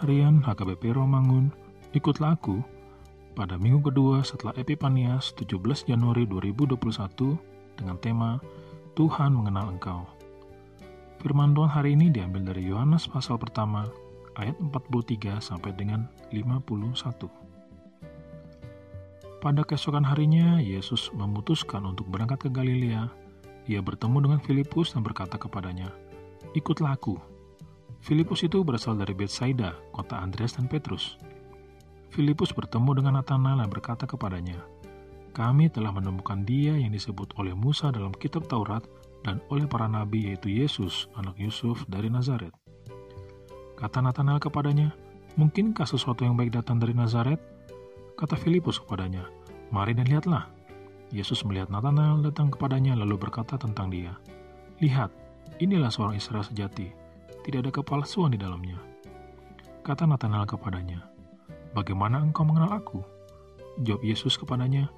GKP Romangun, ikutlah aku pada minggu kedua setelah Epipanias 17 Januari 2021 dengan tema Tuhan mengenal engkau. Firman Tuhan hari ini diambil dari Yohanes pasal pertama ayat 43 sampai dengan 51. Pada keesokan harinya, Yesus memutuskan untuk berangkat ke Galilea. Ia bertemu dengan Filipus dan berkata kepadanya, Ikutlah aku. Filipus itu berasal dari Bethsaida, kota Andreas dan Petrus. Filipus bertemu dengan Nathanael dan berkata kepadanya, Kami telah menemukan dia yang disebut oleh Musa dalam kitab Taurat dan oleh para nabi yaitu Yesus, anak Yusuf dari Nazaret. Kata Nathanael kepadanya, Mungkinkah sesuatu yang baik datang dari Nazaret? Kata Filipus kepadanya, Mari dan lihatlah. Yesus melihat Nathanael datang kepadanya lalu berkata tentang dia, Lihat, inilah seorang Israel sejati, tidak ada kepalsuan di dalamnya. Kata Nathanael kepadanya, Bagaimana engkau mengenal aku? Jawab Yesus kepadanya,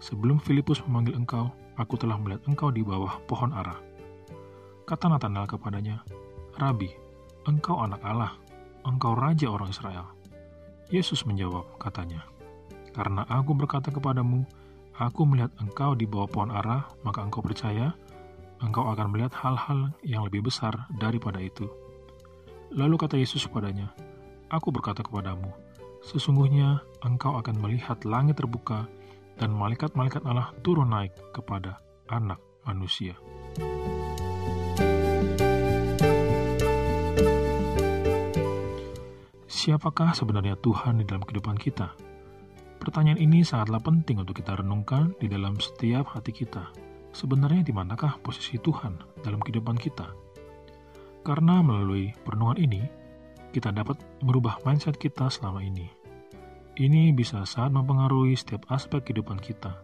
Sebelum Filipus memanggil engkau, aku telah melihat engkau di bawah pohon ara. Kata Nathanael kepadanya, Rabi, engkau anak Allah, engkau raja orang Israel. Yesus menjawab, katanya, Karena aku berkata kepadamu, aku melihat engkau di bawah pohon ara, maka engkau percaya, engkau akan melihat hal-hal yang lebih besar daripada itu. Lalu kata Yesus kepadanya, Aku berkata kepadamu, Sesungguhnya engkau akan melihat langit terbuka dan malaikat-malaikat Allah turun naik kepada anak manusia. Siapakah sebenarnya Tuhan di dalam kehidupan kita? Pertanyaan ini sangatlah penting untuk kita renungkan di dalam setiap hati kita. Sebenarnya di manakah posisi Tuhan dalam kehidupan kita? Karena melalui perenungan ini, kita dapat merubah mindset kita selama ini. Ini bisa sangat mempengaruhi setiap aspek kehidupan kita.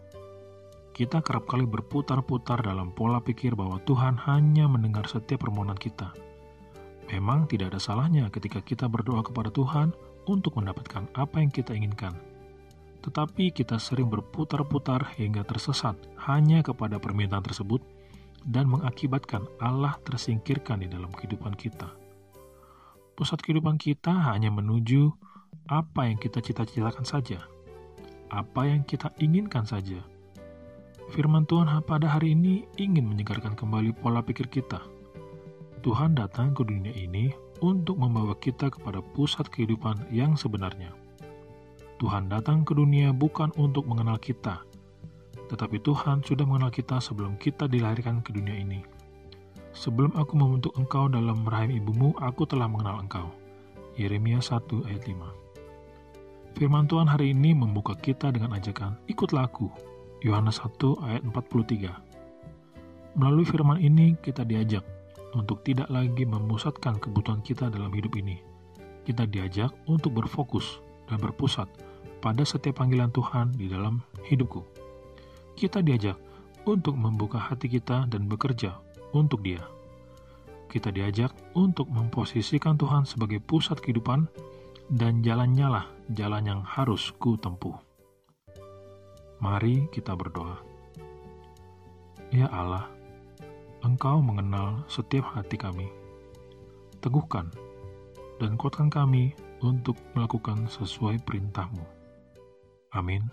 Kita kerap kali berputar-putar dalam pola pikir bahwa Tuhan hanya mendengar setiap permohonan kita. Memang tidak ada salahnya ketika kita berdoa kepada Tuhan untuk mendapatkan apa yang kita inginkan. Tetapi kita sering berputar-putar hingga tersesat hanya kepada permintaan tersebut dan mengakibatkan Allah tersingkirkan di dalam kehidupan kita pusat kehidupan kita hanya menuju apa yang kita cita-citakan saja, apa yang kita inginkan saja. Firman Tuhan pada hari ini ingin menyegarkan kembali pola pikir kita. Tuhan datang ke dunia ini untuk membawa kita kepada pusat kehidupan yang sebenarnya. Tuhan datang ke dunia bukan untuk mengenal kita, tetapi Tuhan sudah mengenal kita sebelum kita dilahirkan ke dunia ini. Sebelum aku membentuk engkau dalam rahim ibumu, aku telah mengenal engkau. Yeremia 1 ayat 5 Firman Tuhan hari ini membuka kita dengan ajakan, ikutlah aku. Yohanes 1 ayat 43 Melalui firman ini kita diajak untuk tidak lagi memusatkan kebutuhan kita dalam hidup ini. Kita diajak untuk berfokus dan berpusat pada setiap panggilan Tuhan di dalam hidupku. Kita diajak untuk membuka hati kita dan bekerja untuk Dia. Kita diajak untuk memposisikan Tuhan sebagai pusat kehidupan dan jalannya lah jalan yang harus ku tempuh. Mari kita berdoa. Ya Allah, Engkau mengenal setiap hati kami. Teguhkan dan kuatkan kami untuk melakukan sesuai perintahmu. Amin.